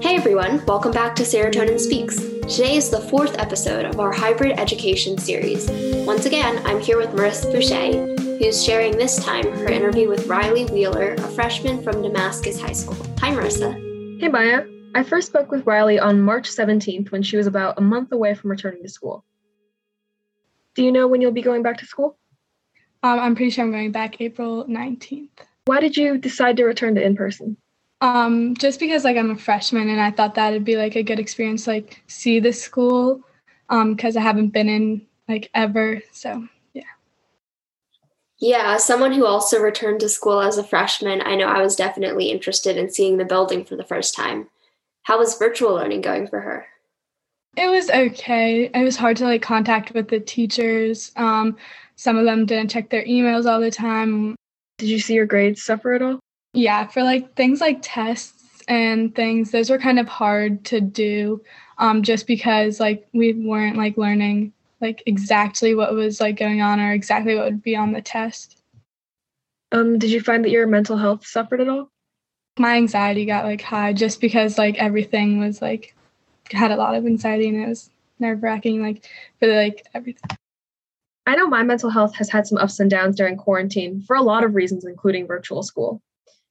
Hey everyone, welcome back to Serotonin Speaks. Today is the fourth episode of our hybrid education series. Once again, I'm here with Marissa Boucher, who's sharing this time her interview with Riley Wheeler, a freshman from Damascus High School. Hi, Marissa. Hey, Maya. I first spoke with Riley on March 17th when she was about a month away from returning to school. Do you know when you'll be going back to school? Um, I'm pretty sure I'm going back April 19th. Why did you decide to return to in person? Um, just because like I'm a freshman and I thought that would be like a good experience to like see the school um because I haven't been in like ever. So yeah. Yeah, as someone who also returned to school as a freshman, I know I was definitely interested in seeing the building for the first time. How was virtual learning going for her? It was okay. It was hard to like contact with the teachers. Um, some of them didn't check their emails all the time. Did you see your grades suffer at all? Yeah, for like things like tests and things, those were kind of hard to do um, just because like we weren't like learning like exactly what was like going on or exactly what would be on the test. Um, did you find that your mental health suffered at all? My anxiety got like high just because like everything was like had a lot of anxiety and it was nerve wracking like for like everything. I know my mental health has had some ups and downs during quarantine for a lot of reasons, including virtual school.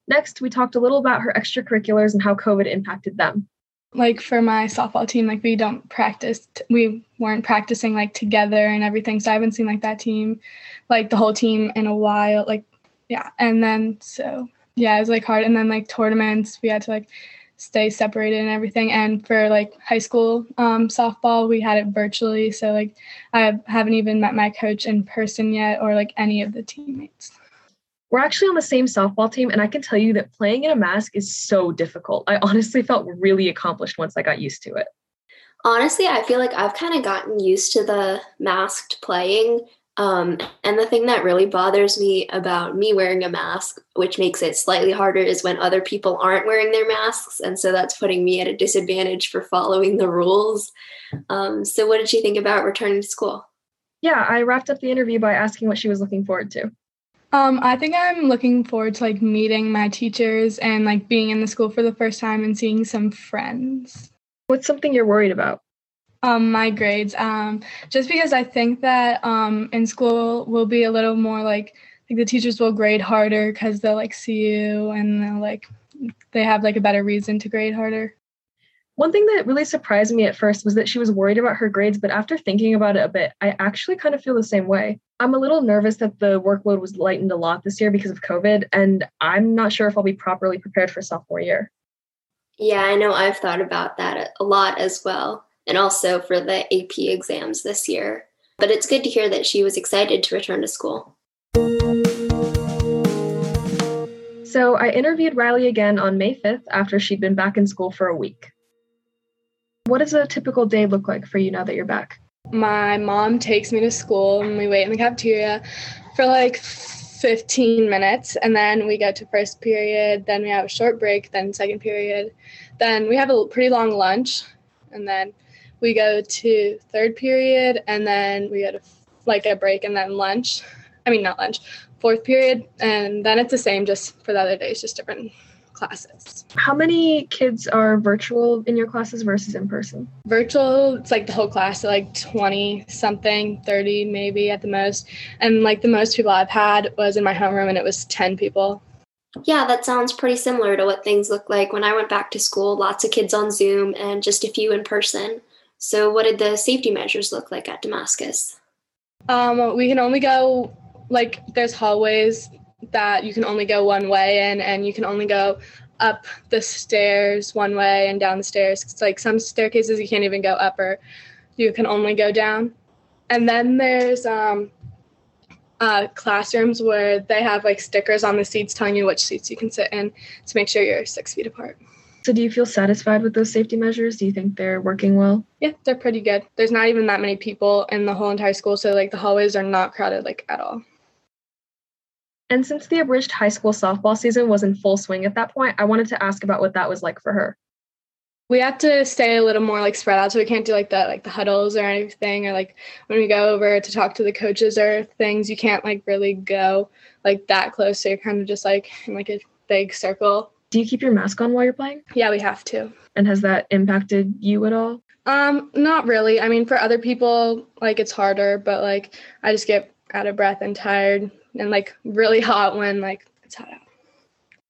Next, we talked a little about her extracurriculars and how COVID impacted them. Like for my softball team, like we don't practice, we weren't practicing like together and everything. So I haven't seen like that team, like the whole team in a while. Like, yeah. And then, so yeah, it was like hard. And then like tournaments, we had to like stay separated and everything. And for like high school um, softball, we had it virtually. So like I haven't even met my coach in person yet or like any of the teammates. We're actually on the same softball team, and I can tell you that playing in a mask is so difficult. I honestly felt really accomplished once I got used to it. Honestly, I feel like I've kind of gotten used to the masked playing. Um, and the thing that really bothers me about me wearing a mask, which makes it slightly harder, is when other people aren't wearing their masks. And so that's putting me at a disadvantage for following the rules. Um, so, what did she think about returning to school? Yeah, I wrapped up the interview by asking what she was looking forward to. Um, I think I'm looking forward to like meeting my teachers and like being in the school for the first time and seeing some friends. What's something you're worried about? Um, my grades. Um, just because I think that um, in school will be a little more like like the teachers will grade harder because they'll like see you and they'll like they have like a better reason to grade harder. One thing that really surprised me at first was that she was worried about her grades, but after thinking about it a bit, I actually kind of feel the same way. I'm a little nervous that the workload was lightened a lot this year because of COVID, and I'm not sure if I'll be properly prepared for sophomore year. Yeah, I know I've thought about that a lot as well, and also for the AP exams this year. But it's good to hear that she was excited to return to school. So I interviewed Riley again on May 5th after she'd been back in school for a week. What does a typical day look like for you now that you're back? My mom takes me to school and we wait in the cafeteria for like 15 minutes and then we go to first period, then we have a short break, then second period. Then we have a pretty long lunch and then we go to third period and then we go to like a break and then lunch. I mean not lunch, fourth period and then it's the same just for the other days, just different classes. How many kids are virtual in your classes versus in person? Virtual, it's like the whole class, so like 20 something, 30 maybe at the most. And like the most people I've had was in my homeroom and it was 10 people. Yeah, that sounds pretty similar to what things look like when I went back to school. Lots of kids on Zoom and just a few in person. So, what did the safety measures look like at Damascus? Um, we can only go, like, there's hallways that you can only go one way in and you can only go up the stairs one way and down the stairs. It's like some staircases you can't even go up or you can only go down. And then there's um, uh, classrooms where they have like stickers on the seats telling you which seats you can sit in to make sure you're six feet apart. So, do you feel satisfied with those safety measures? Do you think they're working well? Yeah, they're pretty good. There's not even that many people in the whole entire school, so like the hallways are not crowded like at all. And since the abridged high school softball season was in full swing at that point, I wanted to ask about what that was like for her. We have to stay a little more like spread out, so we can't do like the like the huddles or anything, or like when we go over to talk to the coaches or things, you can't like really go like that close. So you're kind of just like in like a big circle. Do Do you keep your mask on while you're playing? Yeah, we have to. And has that impacted you at all? Um, not really. I mean, for other people, like it's harder, but like I just get out of breath and tired and like really hot when like it's hot out.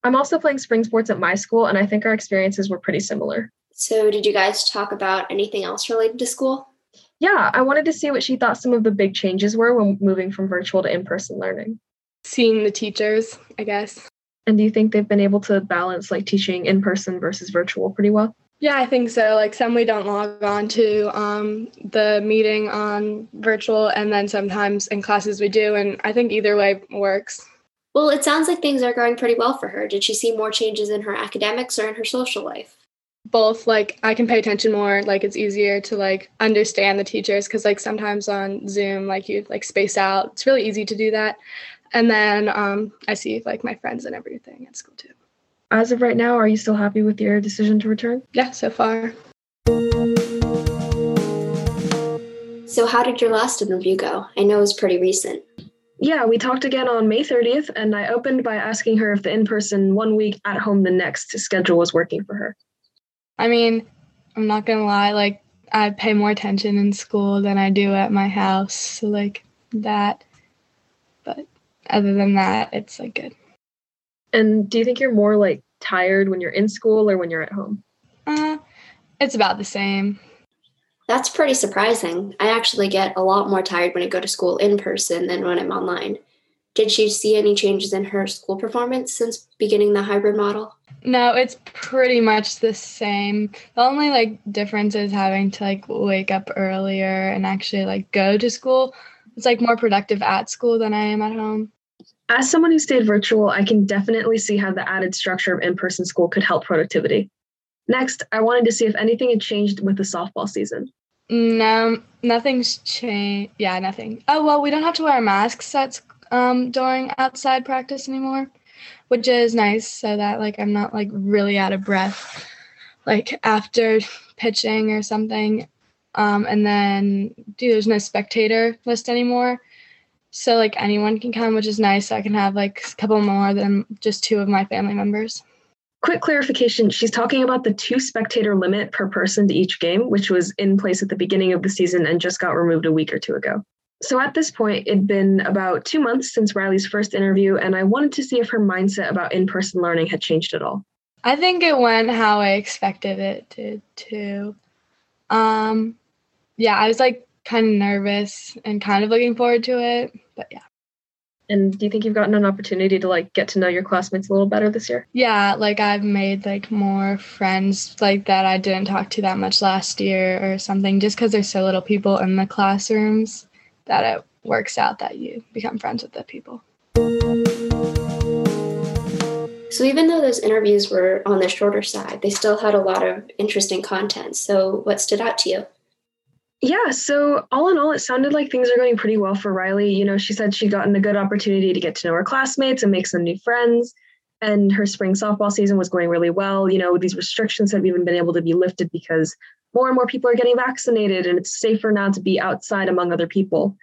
I'm also playing spring sports at my school, and I think our experiences were pretty similar. So, did you guys talk about anything else related to school? Yeah, I wanted to see what she thought some of the big changes were when moving from virtual to in person learning. Seeing the teachers, I guess. And do you think they've been able to balance like teaching in person versus virtual pretty well? Yeah, I think so. Like some we don't log on to um, the meeting on virtual, and then sometimes in classes we do. And I think either way works. Well, it sounds like things are going pretty well for her. Did she see more changes in her academics or in her social life? Both. Like I can pay attention more. Like it's easier to like understand the teachers because like sometimes on Zoom, like you like space out. It's really easy to do that. And then um, I see like my friends and everything at school too. As of right now, are you still happy with your decision to return? Yeah, so far. So, how did your last interview go? I know it was pretty recent. Yeah, we talked again on May 30th, and I opened by asking her if the in person one week at home the next schedule was working for her. I mean, I'm not gonna lie, like, I pay more attention in school than I do at my house. So, like, that. But other than that, it's like good. And do you think you're more like tired when you're in school or when you're at home? Uh, it's about the same. That's pretty surprising. I actually get a lot more tired when I go to school in person than when I'm online. Did she see any changes in her school performance since beginning the hybrid model? No, it's pretty much the same. The only like difference is having to like wake up earlier and actually like go to school. It's like more productive at school than I am at home. As someone who stayed virtual, I can definitely see how the added structure of in person school could help productivity. Next, I wanted to see if anything had changed with the softball season. No, nothing's changed. Yeah, nothing. Oh, well, we don't have to wear masks at, um, during outside practice anymore, which is nice so that like I'm not like really out of breath like after pitching or something. Um, and then, dude, there's no spectator list anymore. So like anyone can come, which is nice. I can have like a couple more than just two of my family members. Quick clarification she's talking about the two spectator limit per person to each game, which was in place at the beginning of the season and just got removed a week or two ago. So at this point, it'd been about two months since Riley's first interview, and I wanted to see if her mindset about in person learning had changed at all. I think it went how I expected it to. to. Um, yeah, I was like kind of nervous and kind of looking forward to it, but yeah. And do you think you've gotten an opportunity to like get to know your classmates a little better this year? Yeah, like I've made like more friends like that I didn't talk to that much last year or something just cuz there's so little people in the classrooms that it works out that you become friends with the people. So even though those interviews were on the shorter side, they still had a lot of interesting content. So what stood out to you? Yeah, so all in all, it sounded like things are going pretty well for Riley. You know, she said she'd gotten a good opportunity to get to know her classmates and make some new friends. And her spring softball season was going really well. You know, these restrictions have even been able to be lifted because more and more people are getting vaccinated and it's safer now to be outside among other people.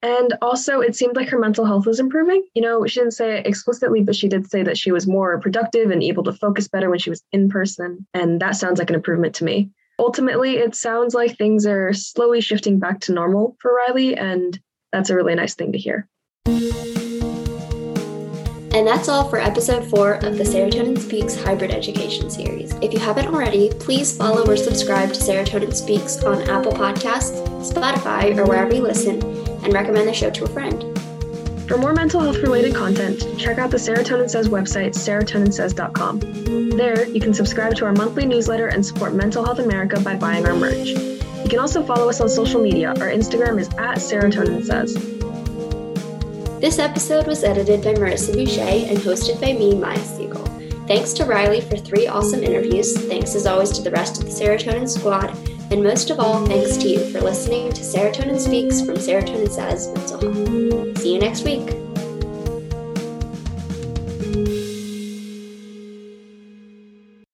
And also, it seemed like her mental health was improving. You know, she didn't say it explicitly, but she did say that she was more productive and able to focus better when she was in person. And that sounds like an improvement to me ultimately, it sounds like things are slowly shifting back to normal for Riley, and that's a really nice thing to hear. And that's all for episode four of the Serotonin Speaks Hybrid Education Series. If you haven't already, please follow or subscribe to Serotonin Speaks on Apple Podcasts, Spotify, or wherever you listen, and recommend the show to a friend. For more mental health related content, check out the Serotonin Says website, serotoninsays.com. There, you can subscribe to our monthly newsletter and support Mental Health America by buying our merch. You can also follow us on social media. Our Instagram is at Serotonin Says. This episode was edited by Marissa Boucher and hosted by me, Maya Siegel. Thanks to Riley for three awesome interviews. Thanks as always to the rest of the Serotonin Squad. And most of all, thanks to you for listening to Serotonin Speaks from Serotonin Says Mental Health. See you next week.